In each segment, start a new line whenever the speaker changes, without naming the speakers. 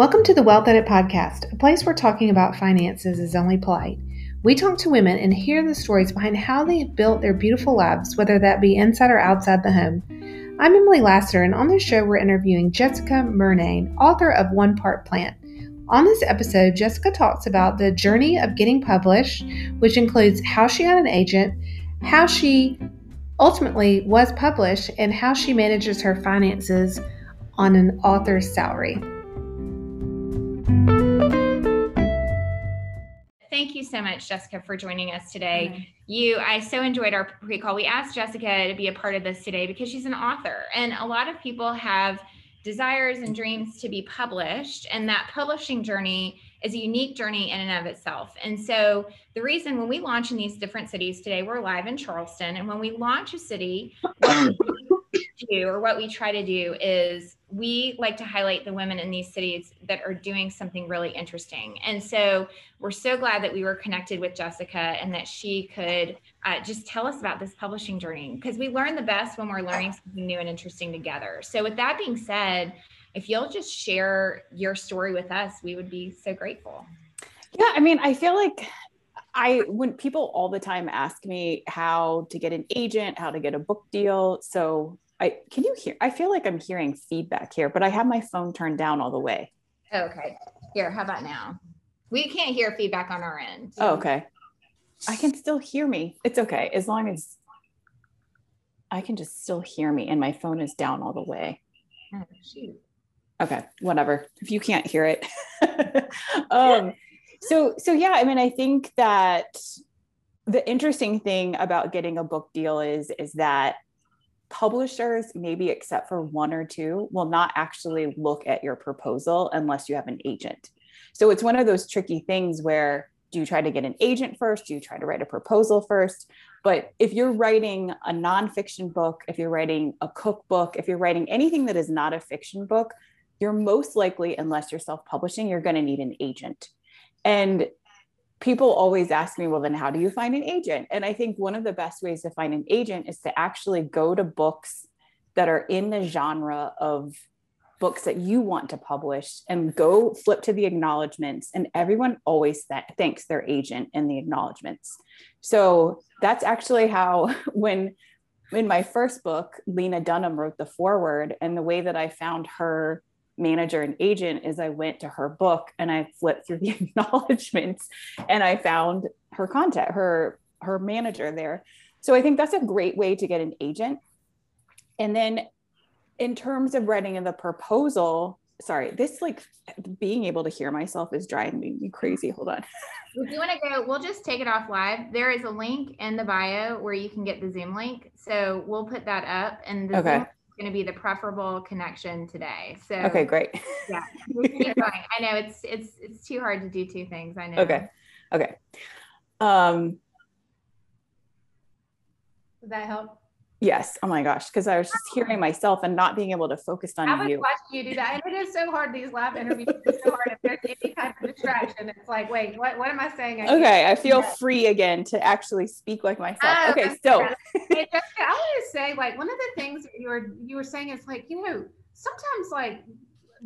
Welcome to the Wealth Edit Podcast, a place where talking about finances is only polite. We talk to women and hear the stories behind how they've built their beautiful lives, whether that be inside or outside the home. I'm Emily Lasser, and on this show, we're interviewing Jessica Murnane, author of One Part Plant. On this episode, Jessica talks about the journey of getting published, which includes how she got an agent, how she ultimately was published, and how she manages her finances on an author's salary.
Thank you so much, Jessica, for joining us today. Mm-hmm. You, I so enjoyed our pre-call. We asked Jessica to be a part of this today because she's an author, and a lot of people have desires and dreams to be published, and that publishing journey is a unique journey in and of itself. And so, the reason when we launch in these different cities today, we're live in Charleston, and when we launch a city, do or what we try to do is we like to highlight the women in these cities that are doing something really interesting. And so we're so glad that we were connected with Jessica and that she could uh, just tell us about this publishing journey because we learn the best when we're learning something new and interesting together. So, with that being said, if you'll just share your story with us, we would be so grateful.
Yeah, I mean, I feel like I when people all the time ask me how to get an agent, how to get a book deal. So I can you hear? I feel like I'm hearing feedback here, but I have my phone turned down all the way.
Okay. Here, how about now? We can't hear feedback on our end.
Oh, okay. I can still hear me. It's okay as long as I can just still hear me and my phone is down all the way. Oh, shoot. Okay, whatever. If you can't hear it. um so so yeah, I mean I think that the interesting thing about getting a book deal is is that publishers, maybe except for one or two, will not actually look at your proposal unless you have an agent. So it's one of those tricky things where do you try to get an agent first? Do you try to write a proposal first? But if you're writing a nonfiction book, if you're writing a cookbook, if you're writing anything that is not a fiction book, you're most likely, unless you're self publishing, you're going to need an agent. And people always ask me, well, then how do you find an agent? And I think one of the best ways to find an agent is to actually go to books that are in the genre of books that you want to publish and go flip to the acknowledgments. And everyone always th- thanks their agent in the acknowledgments. So that's actually how, when in my first book, Lena Dunham wrote the foreword, and the way that I found her manager and agent is I went to her book and I flipped through the acknowledgments and I found her contact, her her manager there. So I think that's a great way to get an agent. And then in terms of writing in the proposal, sorry, this like being able to hear myself is driving me crazy. Hold on.
If you want to go, we'll just take it off live. There is a link in the bio where you can get the Zoom link. So we'll put that up and the
okay.
Zoom going to be the preferable connection today. So
okay, great.
Yeah, I know it's it's it's too hard to do two things. I know.
Okay, okay. Um,
Does that help?
Yes. Oh my gosh. Because I was just hearing myself and not being able to focus on
I
you.
I watching you do that. And it is so hard, these live interviews. It's so hard. If there's any kind of distraction, it's like, wait, what, what am I saying?
I okay. I feel free again to actually speak like myself. Oh, okay. So
Jessica, I want to say, like, one of the things you were, you were saying is like, you know, sometimes like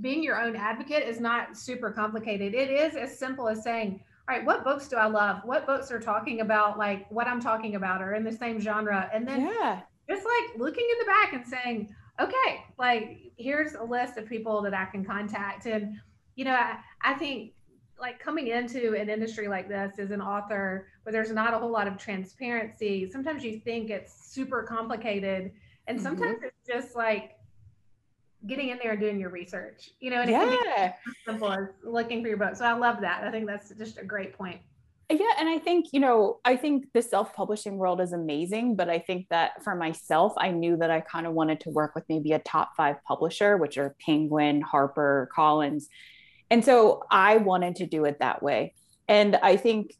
being your own advocate is not super complicated. It is as simple as saying, all right, what books do I love? What books are talking about like what I'm talking about or in the same genre? And then
yeah
just like looking in the back and saying, okay, like here's a list of people that I can contact. And, you know, I, I think like coming into an industry like this as an author where there's not a whole lot of transparency, sometimes you think it's super complicated. And mm-hmm. sometimes mm-hmm. it's just like getting in there and doing your research, you know, and
yeah.
it can be simple as looking for your book. So I love that. I think that's just a great point.
Yeah. And I think, you know, I think the self publishing world is amazing. But I think that for myself, I knew that I kind of wanted to work with maybe a top five publisher, which are Penguin, Harper, Collins. And so I wanted to do it that way. And I think,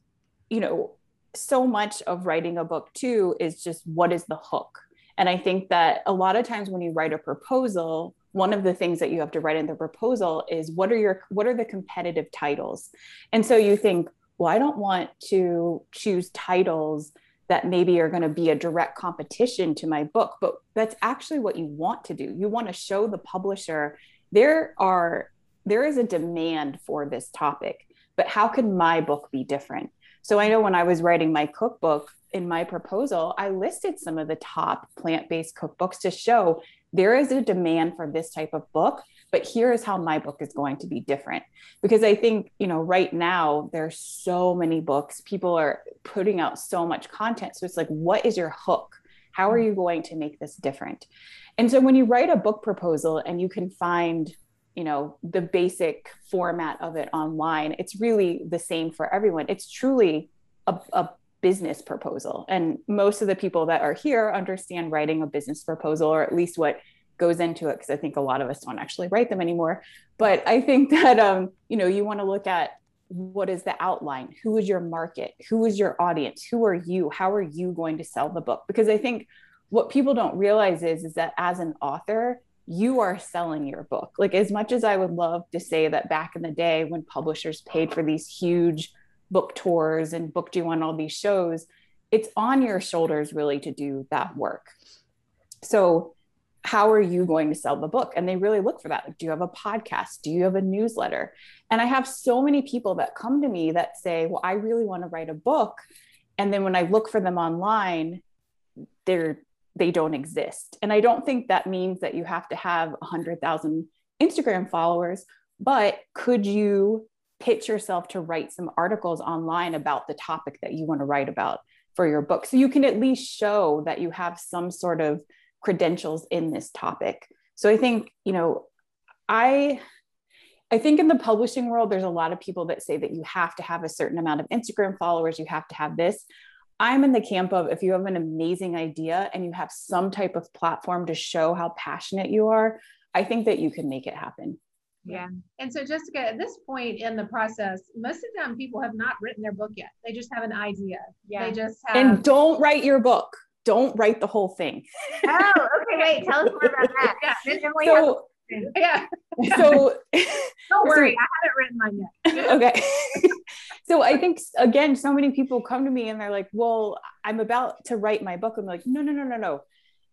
you know, so much of writing a book too is just what is the hook? And I think that a lot of times when you write a proposal, one of the things that you have to write in the proposal is what are your what are the competitive titles? And so you think, well, I don't want to choose titles that maybe are going to be a direct competition to my book, but that's actually what you want to do. You want to show the publisher there are there is a demand for this topic, but how can my book be different? So I know when I was writing my cookbook in my proposal, I listed some of the top plant based cookbooks to show there is a demand for this type of book but here is how my book is going to be different. Because i think you know right now there's so many books people are putting out so much content. So it's like what is your hook? How are you going to make this different? And so when you write a book proposal and you can find you know the basic format of it online it's really the same for everyone. It's truly a, a business proposal. And most of the people that are here understand writing a business proposal or at least what goes into it because I think a lot of us don't actually write them anymore. But I think that um, you know, you want to look at what is the outline? Who is your market? Who is your audience? Who are you? How are you going to sell the book? Because I think what people don't realize is is that as an author, you are selling your book. Like as much as I would love to say that back in the day when publishers paid for these huge book tours and booked you on all these shows, it's on your shoulders really to do that work. So how are you going to sell the book? And they really look for that. Like, do you have a podcast? Do you have a newsletter? And I have so many people that come to me that say, well, I really want to write a book. And then when I look for them online, they're they don't exist. And I don't think that means that you have to have 100,000 Instagram followers, but could you pitch yourself to write some articles online about the topic that you want to write about for your book? So you can at least show that you have some sort of credentials in this topic. So I think, you know, I I think in the publishing world there's a lot of people that say that you have to have a certain amount of Instagram followers, you have to have this. I'm in the camp of if you have an amazing idea and you have some type of platform to show how passionate you are, I think that you can make it happen.
Yeah. And so, Jessica, at this point in the process, most of the time people have not written their book yet. They just have an idea. Yeah. They just have.
And don't write your book don't write the whole thing.
oh, okay. Wait, tell us more about that.
yeah. So, yeah. So
don't worry, so, I haven't written mine
yet. okay. so I think again, so many people come to me and they're like, "Well, I'm about to write my book." I'm like, "No, no, no, no, no."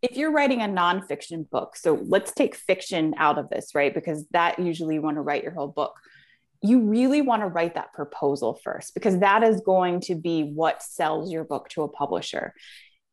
If you're writing a nonfiction book, so let's take fiction out of this, right? Because that usually you want to write your whole book you really want to write that proposal first because that is going to be what sells your book to a publisher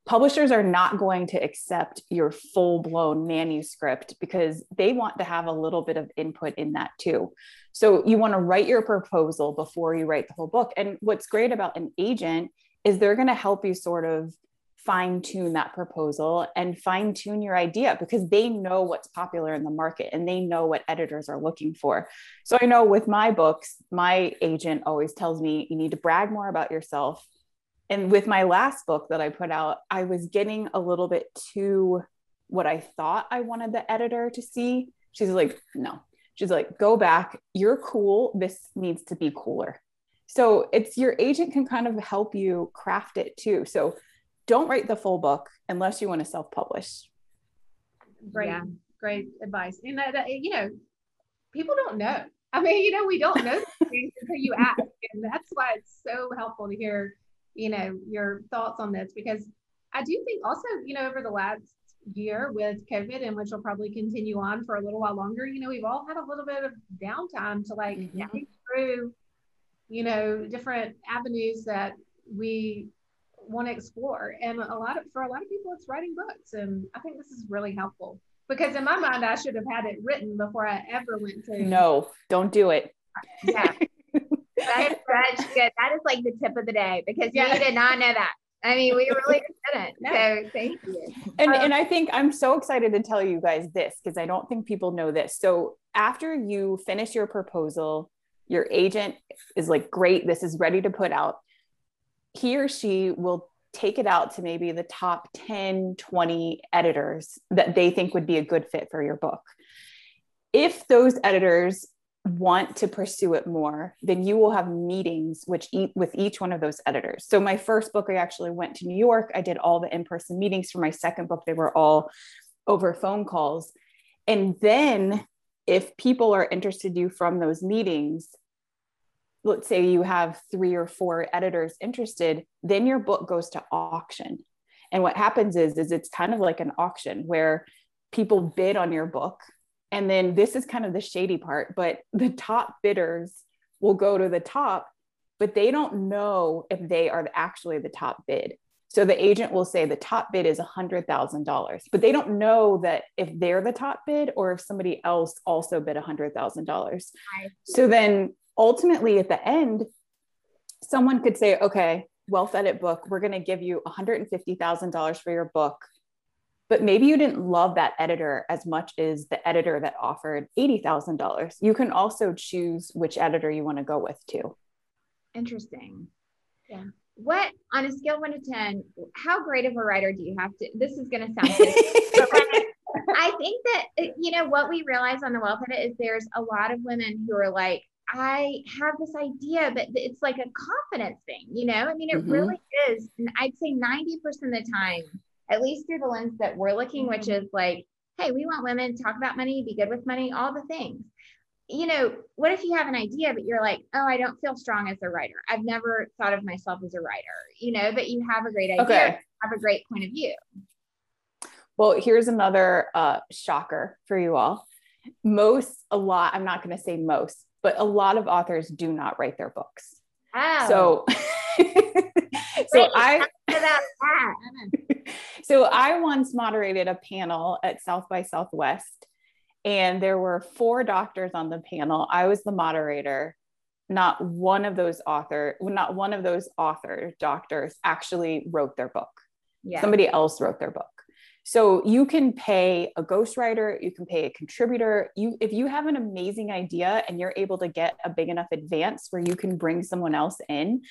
publishers are not going to accept your full blown manuscript because they want to have a little bit of input in that too. So you want to write your proposal before you write the whole book. And what's great about an agent is they're going to help you sort of fine tune that proposal and fine tune your idea because they know what's popular in the market and they know what editors are looking for. So I know with my books, my agent always tells me you need to brag more about yourself and with my last book that I put out, I was getting a little bit too what I thought I wanted the editor to see. She's like, no. She's like, go back. You're cool. This needs to be cooler. So it's your agent can kind of help you craft it too. So don't write the full book unless you want to self-publish.
Great, yeah. great advice. And that, you know, people don't know. I mean, you know, we don't know things until you ask, and that's why it's so helpful to hear you know, your thoughts on this because I do think also, you know, over the last year with COVID and which will probably continue on for a little while longer, you know, we've all had a little bit of downtime to like mm-hmm. think through, you know, different avenues that we want to explore. And a lot of for a lot of people it's writing books. And I think this is really helpful. Because in my mind I should have had it written before I ever went to
No, don't do it.
Yeah. That is such good. That is like the tip of the day because yeah. we did not know that. I mean, we really didn't. No. So thank you.
And, um, and I think I'm so excited to tell you guys this because I don't think people know this. So after you finish your proposal, your agent is like, great, this is ready to put out. He or she will take it out to maybe the top 10, 20 editors that they think would be a good fit for your book. If those editors want to pursue it more, then you will have meetings which eat with each one of those editors. So my first book, I actually went to New York. I did all the in-person meetings for my second book. They were all over phone calls. And then if people are interested in you from those meetings, let's say you have three or four editors interested, then your book goes to auction. And what happens is, is it's kind of like an auction where people bid on your book And then this is kind of the shady part, but the top bidders will go to the top, but they don't know if they are actually the top bid. So the agent will say the top bid is $100,000, but they don't know that if they're the top bid or if somebody else also bid $100,000. So then ultimately at the end, someone could say, okay, Wealth Edit book, we're going to give you $150,000 for your book. But maybe you didn't love that editor as much as the editor that offered $80,000. You can also choose which editor you want to go with too.
Interesting. Yeah. What on a scale of one to 10, how great of a writer do you have to? This is going to sound good. I think that, you know, what we realize on the Wealth Edit is there's a lot of women who are like, I have this idea, but it's like a confidence thing, you know? I mean, it mm-hmm. really is. And I'd say 90% of the time, at least through the lens that we're looking, which mm-hmm. is like, hey, we want women to talk about money, be good with money, all the things. You know, what if you have an idea, but you're like, oh, I don't feel strong as a writer. I've never thought of myself as a writer, you know, but you have a great idea, okay. have a great point of view.
Well, here's another uh, shocker for you all. Most, a lot, I'm not going to say most, but a lot of authors do not write their books. Oh. So, so Wait, I so I once moderated a panel at South by Southwest, and there were four doctors on the panel. I was the moderator. Not one of those author, not one of those author doctors actually wrote their book. Yeah. Somebody else wrote their book. So you can pay a ghostwriter, you can pay a contributor. You if you have an amazing idea and you're able to get a big enough advance where you can bring someone else in.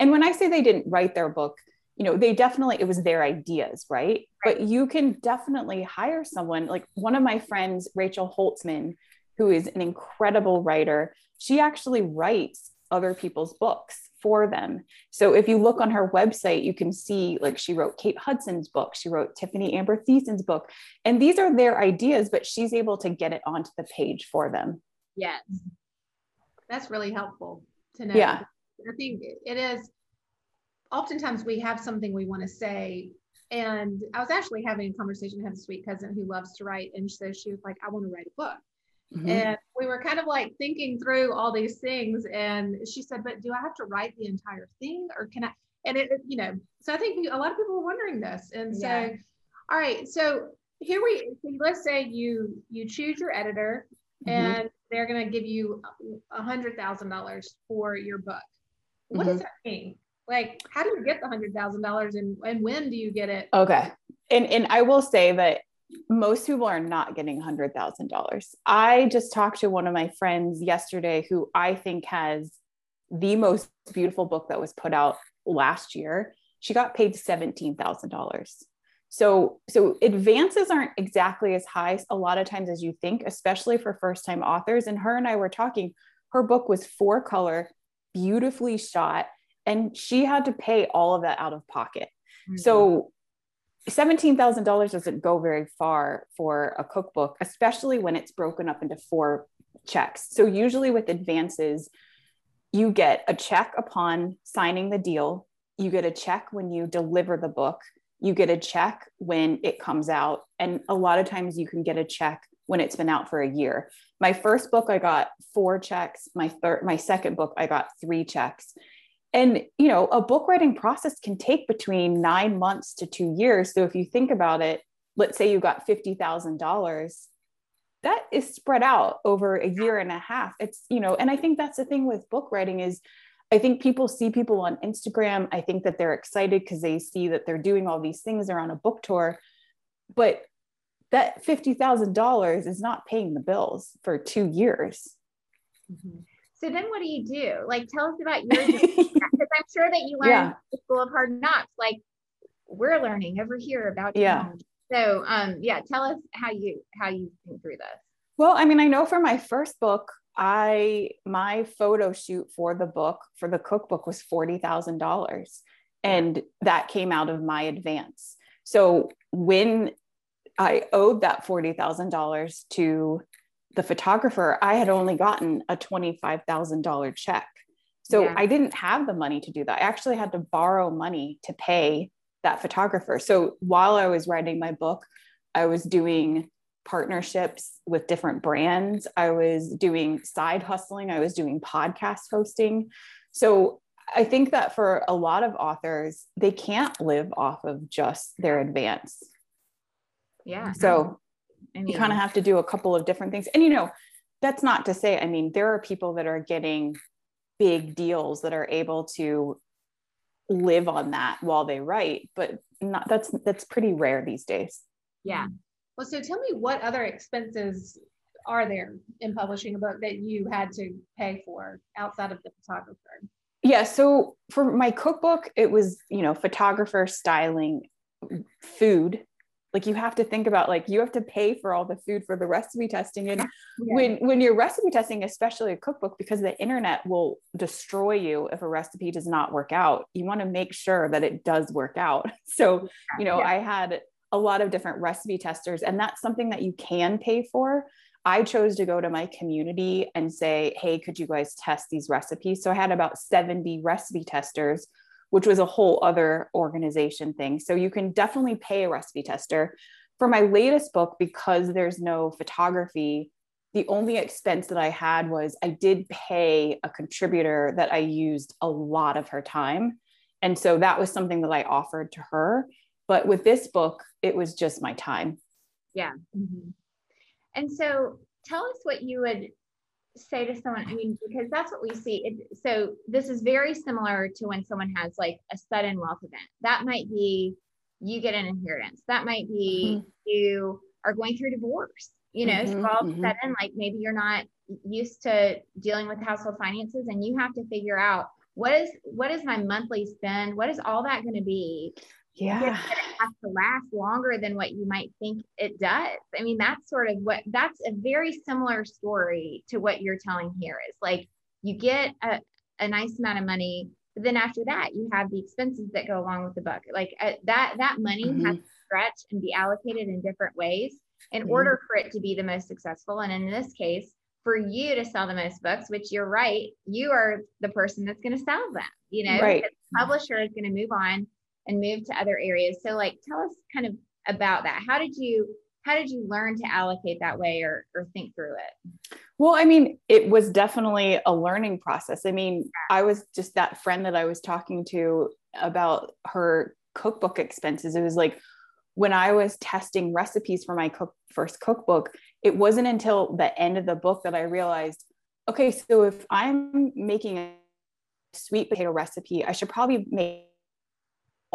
And when I say they didn't write their book, you know, they definitely it was their ideas, right? right. But you can definitely hire someone like one of my friends, Rachel Holtzman, who is an incredible writer. She actually writes other people's books for them. So if you look on her website, you can see like she wrote Kate Hudson's book, she wrote Tiffani Amber Thiessen's book, and these are their ideas, but she's able to get it onto the page for them.
Yes, that's really helpful to know.
Yeah,
I think it is. Oftentimes we have something we want to say. And I was actually having a conversation with a sweet cousin who loves to write. And so she was like, I want to write a book. Mm-hmm. And we were kind of like thinking through all these things. And she said, But do I have to write the entire thing or can I? And it, you know, so I think a lot of people are wondering this. And so, yeah. all right. So here we, let's say you, you choose your editor mm-hmm. and they're going to give you a hundred thousand dollars for your book. What mm-hmm. does that mean? Like, how do you get the hundred thousand dollars and, and when do you get it?
Okay. And, and I will say that most people are not getting $100,000. I just talked to one of my friends yesterday who I think has the most beautiful book that was put out last year. She got paid $17,000. So so advances aren't exactly as high a lot of times as you think, especially for first-time authors and her and I were talking her book was four color, beautifully shot and she had to pay all of that out of pocket. Mm-hmm. So $17,000 doesn't go very far for a cookbook, especially when it's broken up into four checks. So, usually with advances, you get a check upon signing the deal, you get a check when you deliver the book, you get a check when it comes out, and a lot of times you can get a check when it's been out for a year. My first book I got four checks, my third my second book I got three checks and you know a book writing process can take between nine months to two years. So if you think about it let's say you got $50000 that is spread out over a year and a half. It's you know and i think that's the thing with book writing is i think people see people on instagram. I think that they're excited because they see that they're doing all these things. They're on a book tour. But that $50000 is not paying the bills for two years.
Mm-hmm. So then what do you do? Like tell us about your because I'm sure that you learned yeah. the school of hard knocks. Like we're learning over here about
yeah.
So um yeah, tell us how you how you think through this.
Well, I mean, I know for my first book, I my photo shoot for the book for the cookbook was forty thousand dollars, and that came out of my advance. So when I owed that forty thousand dollars to the photographer, I had only gotten a $25,000 check. So yeah. I didn't have the money to do that. I actually had to borrow money to pay that photographer. So while I was writing my book, I was doing partnerships with different brands. I was doing side hustling. I was doing podcast hosting. So I think that for a lot of authors, they can't live off of just their advance.
Yeah.
So I mean, you kind of have to do a couple of different things. And, you know, that's not to say, I mean, there are people that are getting big deals that are able to live on that while they write, but not that's that's pretty rare these days.
Yeah. Mm-hmm.
Well, so tell me what other expenses are there in publishing a book that you had to pay for outside of the photographer?
Yeah, so for my cookbook, it was, you know, photographer, styling, food, like you have to think about like you have to pay for all the food for the recipe testing and yeah. when when you're recipe testing especially a cookbook because the internet will destroy you if a recipe does not work out you want to make sure that it does work out so you know yeah. i had a lot of different recipe testers and that's something that you can pay for I chose to go to my community and say, hey, could you guys test these recipes? So I had about 70 recipe testers which was a whole other organization thing. So you can definitely pay a recipe tester. For my latest book, because there's no photography, the only expense that I had was I did pay a contributor that I used a lot of her time. And so that was something that I offered to her. But with this book, it was just my time.
Yeah. Mm-hmm. And so tell us what you would say to someone i mean because that's what we see. It, so this is very similar to when someone has like a sudden wealth event. That might be you get an inheritance. That might be mm-hmm. you are going through divorce you know mm-hmm, so all of a mm-hmm. sudden like maybe you're not used to dealing with household finances and you have to figure out what is what is my monthly spend? What is all that going to be
yeah
it has to last longer than what you might think it does i mean that's sort of what that's a very similar story to what you're telling here is like you get a, a nice amount of money but then after that you have the expenses that go along with the book like uh, that that money mm-hmm. has to stretch and be allocated in different ways in mm-hmm. order for it to be the most successful and in this case for you to sell the most books which you're right you are the person that's going to sell them you know
right.
the publisher is going to move on and move to other areas. So like tell us kind of about that. How did you how did you learn to allocate that way or or think through it?
Well, I mean, it was definitely a learning process. I mean, I was just that friend that I was talking to about her cookbook expenses. It was like when I was testing recipes for my cook, first cookbook, it wasn't until the end of the book that I realized, okay, so if I'm making a sweet potato recipe, I should probably make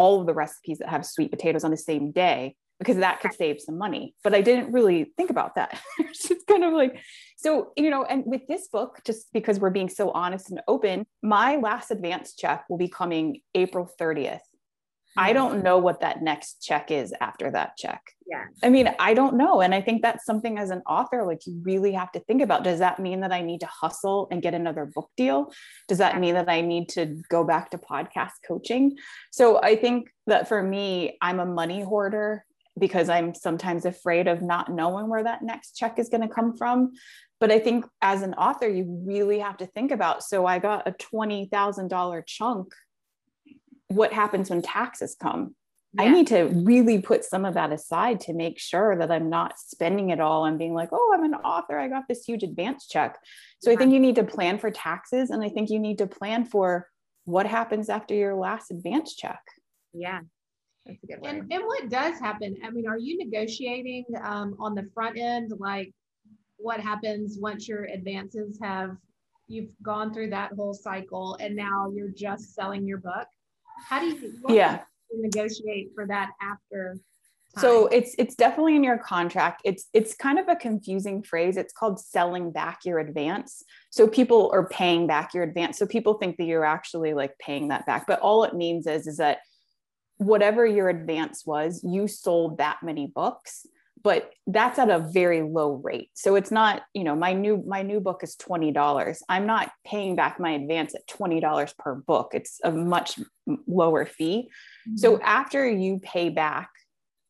all of the recipes that have sweet potatoes on the same day because that could save some money. But I didn't really think about that. it's kind of like, so, you know, and with this book, just because we're being so honest and open, my last advance check will be coming April 30th. I mm-hmm. don't know what that next check is after that check.
Yeah.
I mean, I don't know. And I think that's something as an author, like you really have to think about. Does that mean that I need to hustle and get another book deal? Does that mean that I need to go back to podcast coaching? So I think that for me, I'm a money hoarder because I'm sometimes afraid of not knowing where that next check is going to come from. But I think as an author, you really have to think about. So I got a $20,000 chunk what happens when taxes come yeah. I need to really put some of that aside to make sure that I'm not spending it all and being like, oh, I'm an author. I got this huge advance check. So yeah. I think you need to plan for taxes and I think you need to plan for what happens after your last advance check.
Yeah.
That's a good one. And, and what does happen? I mean, are you negotiating um, on the front end? Like what happens once your advances have, you've gone through that whole cycle and now you're just selling your book? How do you,
yeah
negotiate for that after
Time. So it's it's definitely in your contract. It's it's kind of a confusing phrase. It's called selling back your advance. So people are paying back your advance. So people think that you're actually like paying that back. But all it means is is that whatever your advance was, you sold that many books but that's at a very low rate so it's not you know my new my new book is $20 i'm not paying back my advance at $20 per book it's a much lower fee mm-hmm. so after you pay back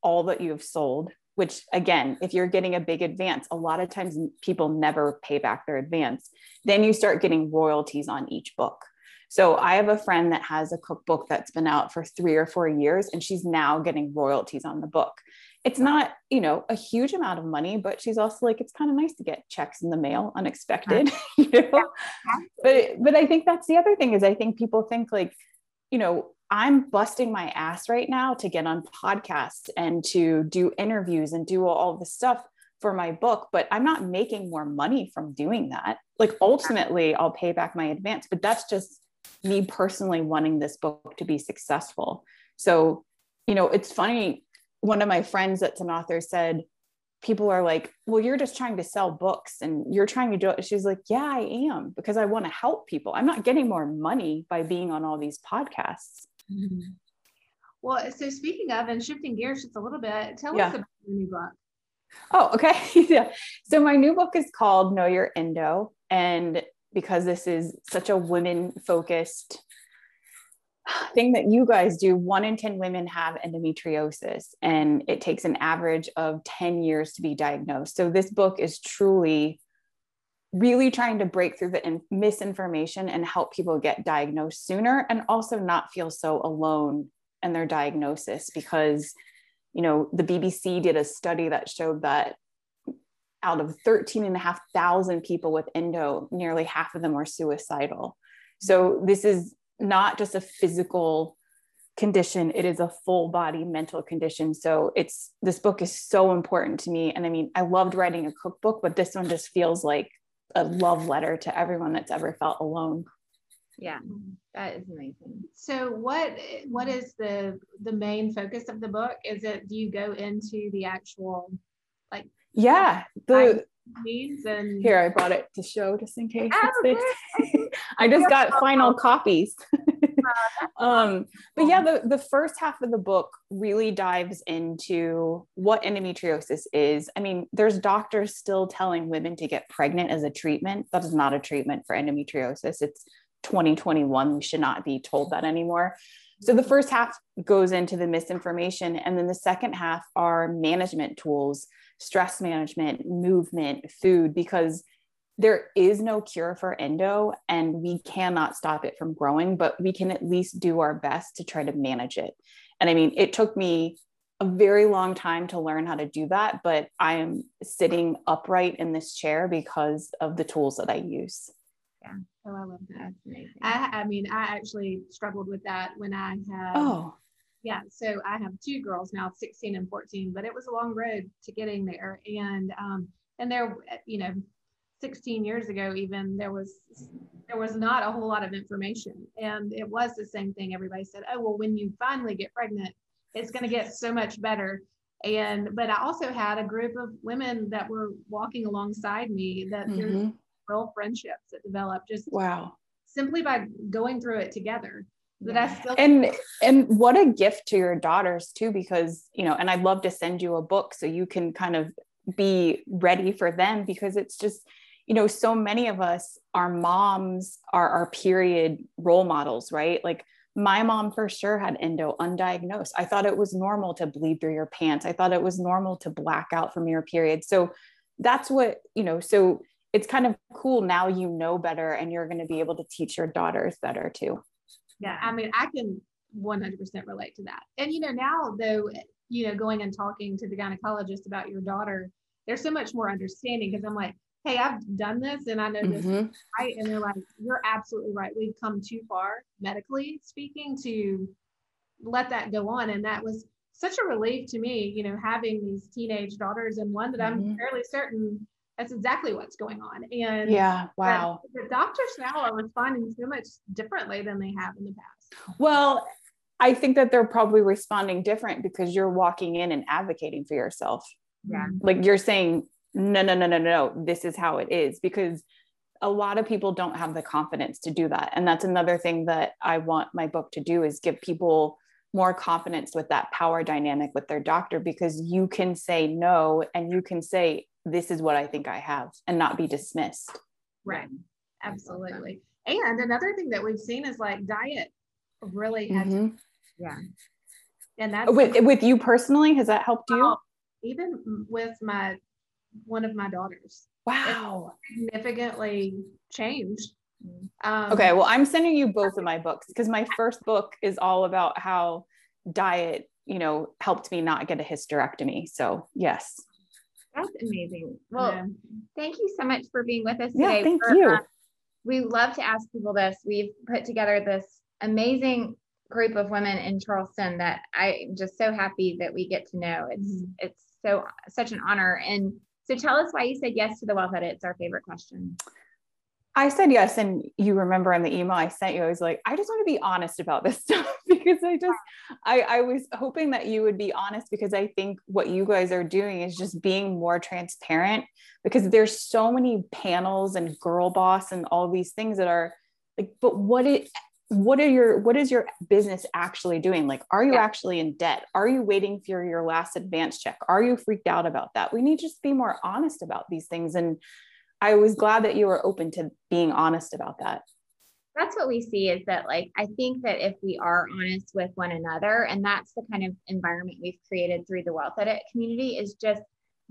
all that you have sold which again if you're getting a big advance a lot of times people never pay back their advance then you start getting royalties on each book so I have a friend that has a cookbook that's been out for three or four years, and she's now getting royalties on the book. it's not, you know, a huge amount of money, but she's also like, it's kind of nice to get checks in the mail unexpected, you know? But, but I think that's the other thing is I think people think like, you know, I'm busting my ass right now to get on podcasts and to do interviews and do all this stuff for my book, but I'm not making more money from doing that. Like ultimately, I'll pay back my advance, but that's just me personally wanting this book to be successful. So, you know, it's funny. One of my friends that's an author said, people are like, well, you're just trying to sell books and you're trying to do it. She's like, yeah, I am because I want to help people. I'm not getting more money by being on all these podcasts. Mm-hmm.
Well, so speaking of and shifting gears just a little bit, tell yeah. us about your new book.
Oh, okay. yeah. So my new book is called Know Your Endo. And because this is such a women focused thing that you guys do, one in 10 women have endometriosis, and it takes an average of 10 years to be diagnosed. So this book is truly really trying to break through the in- misinformation and help people get diagnosed sooner and also not feel so alone in their diagnosis because you know, the BBC did a study that showed that out of 13 and a half thousand people with endo, nearly half of them were suicidal. So this is not just a physical condition, it is a full body mental condition. So it's this book is so important to me. And I mean, I loved writing a cookbook, but this one just feels like a love letter to everyone that's ever felt alone
yeah that is amazing
so what what is the the main focus of the book is it do you go into the actual like
yeah the
needs and
here i brought it to show just in case. I just got final copies. Um but yeah the the first half of the book really dives into what endometriosis is. I mean there's doctors still telling women to get pregnant as a treatment. That is not a treatment for endometriosis. It's 2021 we should not be told that anymore. So the first half goes into the misinformation and then the second half are management tools stress management movement food because there is no cure for endo and we cannot stop it from growing but we can at least do our best to try to manage it and i mean it took me a very long time to learn how to do that but i am sitting upright in this chair because of the tools that i use
yeah. Oh, I love that. I, I mean, I actually struggled with that when I had.
Oh.
Yeah. So I have two girls now, 16 and 14, but it was a long road to getting there. And, um, and there, you know, 16 years ago, even there was, there was not a whole lot of information. And it was the same thing. Everybody said, oh, well, when you finally get pregnant, it's going to get so much better and but i also had a group of women that were walking alongside me that mm-hmm real friendships that developed just
wow
simply by going through it together that I
still and and what a gift to your daughters too because you know and I'd love to send you a book so you can kind of be ready for them because it's just you know so many of us our moms are our period role models right? Like my mom for sure had endo undiagnosed. I thought it was normal to bleed through your pants. I thought it was normal to black out from your period. So that's what you know so it's kind of cool now you know better and you're going to be able to teach your daughters better too
yeah i mean i can 100% relate to that and you know now though you know going and talking to the gynecologist about your daughter there's so much more understanding because i'm like hey i've done this and i know this mm-hmm. right and they're like you're absolutely right we've come too far medically speaking to let that go on and that was such a relief to me you know having these teenage daughters and one that mm-hmm. i'm fairly certain that's exactly what's going on. And
yeah, wow.
The doctors now are responding so much differently than they have in the past.
Well, I think that they're probably responding different because you're walking in and advocating for yourself.
Yeah.
Like you're saying, no, no, no, no, no, this is how it is because a lot of people don't have the confidence to do that. And that's another thing that I want my book to do is give people more confidence with that power dynamic with their doctor because you can say no and you can say this is what I think I have and not be dismissed.
Right. Absolutely. And another thing that we've seen is like diet really has, mm-hmm.
yeah.
And that's with, with you personally, has that helped you?
even with my, one of my daughters.
Wow.
Significantly changed.
Um, okay. Well, I'm sending you both of my books because my first book is all about how diet you know, helped me not get a hysterectomy. So, yes.
That's amazing. Well, yeah. thank you so much for being with us today.
Yeah, thank for, you. Uh,
we love to ask people this. We've put together this amazing group of women in Charleston that I'm just so happy that we get to know. It's mm-hmm. it's so such an honor. And so tell us why you said yes to the wealth edit. It's our favorite question.
I said yes. And you remember in the email I sent you, I was like, I just want to be honest about this stuff because I just, I, I was hoping that you would be honest because I think what you guys are doing is just being more transparent because there's so many panels and girl boss and all these things that are like, but what it, what are your what is your business actually doing like are you yeah. actually in debt are you waiting for your last advance check are you freaked out about that we need to just be more honest about these things and I was glad that you were open to being honest about that.
That's what we see is that, like, I think that if we are honest with one another, and that's the kind of environment we've created through the Wealth Edit community, is just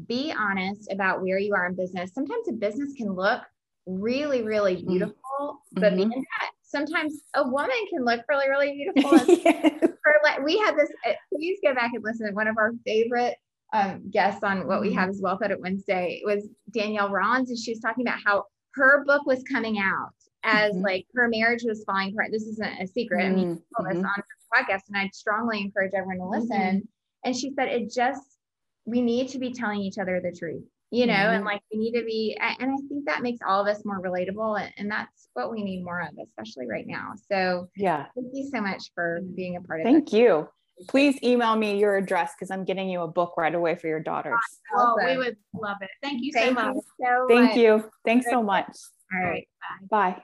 be honest about where you are in business. Sometimes a business can look really, really mm-hmm. beautiful, mm-hmm. but mm-hmm. sometimes a woman can look really, really beautiful. yes. like, we had this, uh, please go back and listen to one of our favorite um, guest on what we mm-hmm. have as Wealth Edit Wednesday was Danielle Rons, and she was talking about how her book was coming out as mm-hmm. like her marriage was falling apart. This isn't a secret. Mm-hmm. I mean, told mm-hmm. this on her podcast, and I'd strongly encourage everyone to listen. Mm-hmm. And she said, it just we need to be telling each other the truth, you know, and mm-hmm. like we need to be, and I think that makes all of us more relatable, and, and that's what we need more of, especially right now. So,
yeah,
thank you so much for being a part of.
Thank you please email me your address because I'm getting you a book right away for your daughters.
Oh, we would love it. Thank you Thank so much. You so
Thank much. you. Thanks so much.
All right.
Bye. Bye.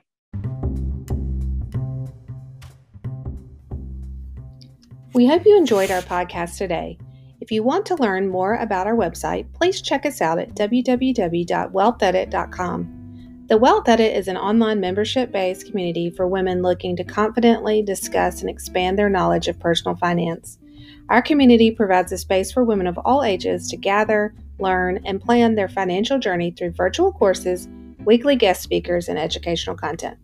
We hope you enjoyed our podcast today. If you want to learn more about our website, please check us out at www.wealthedit.com. The Wealth Edit is an online membership based community for women looking to confidently discuss and expand their knowledge of personal finance. Our community provides a space for women of all ages to gather, learn, and plan their financial journey through virtual courses, weekly guest speakers, and educational content.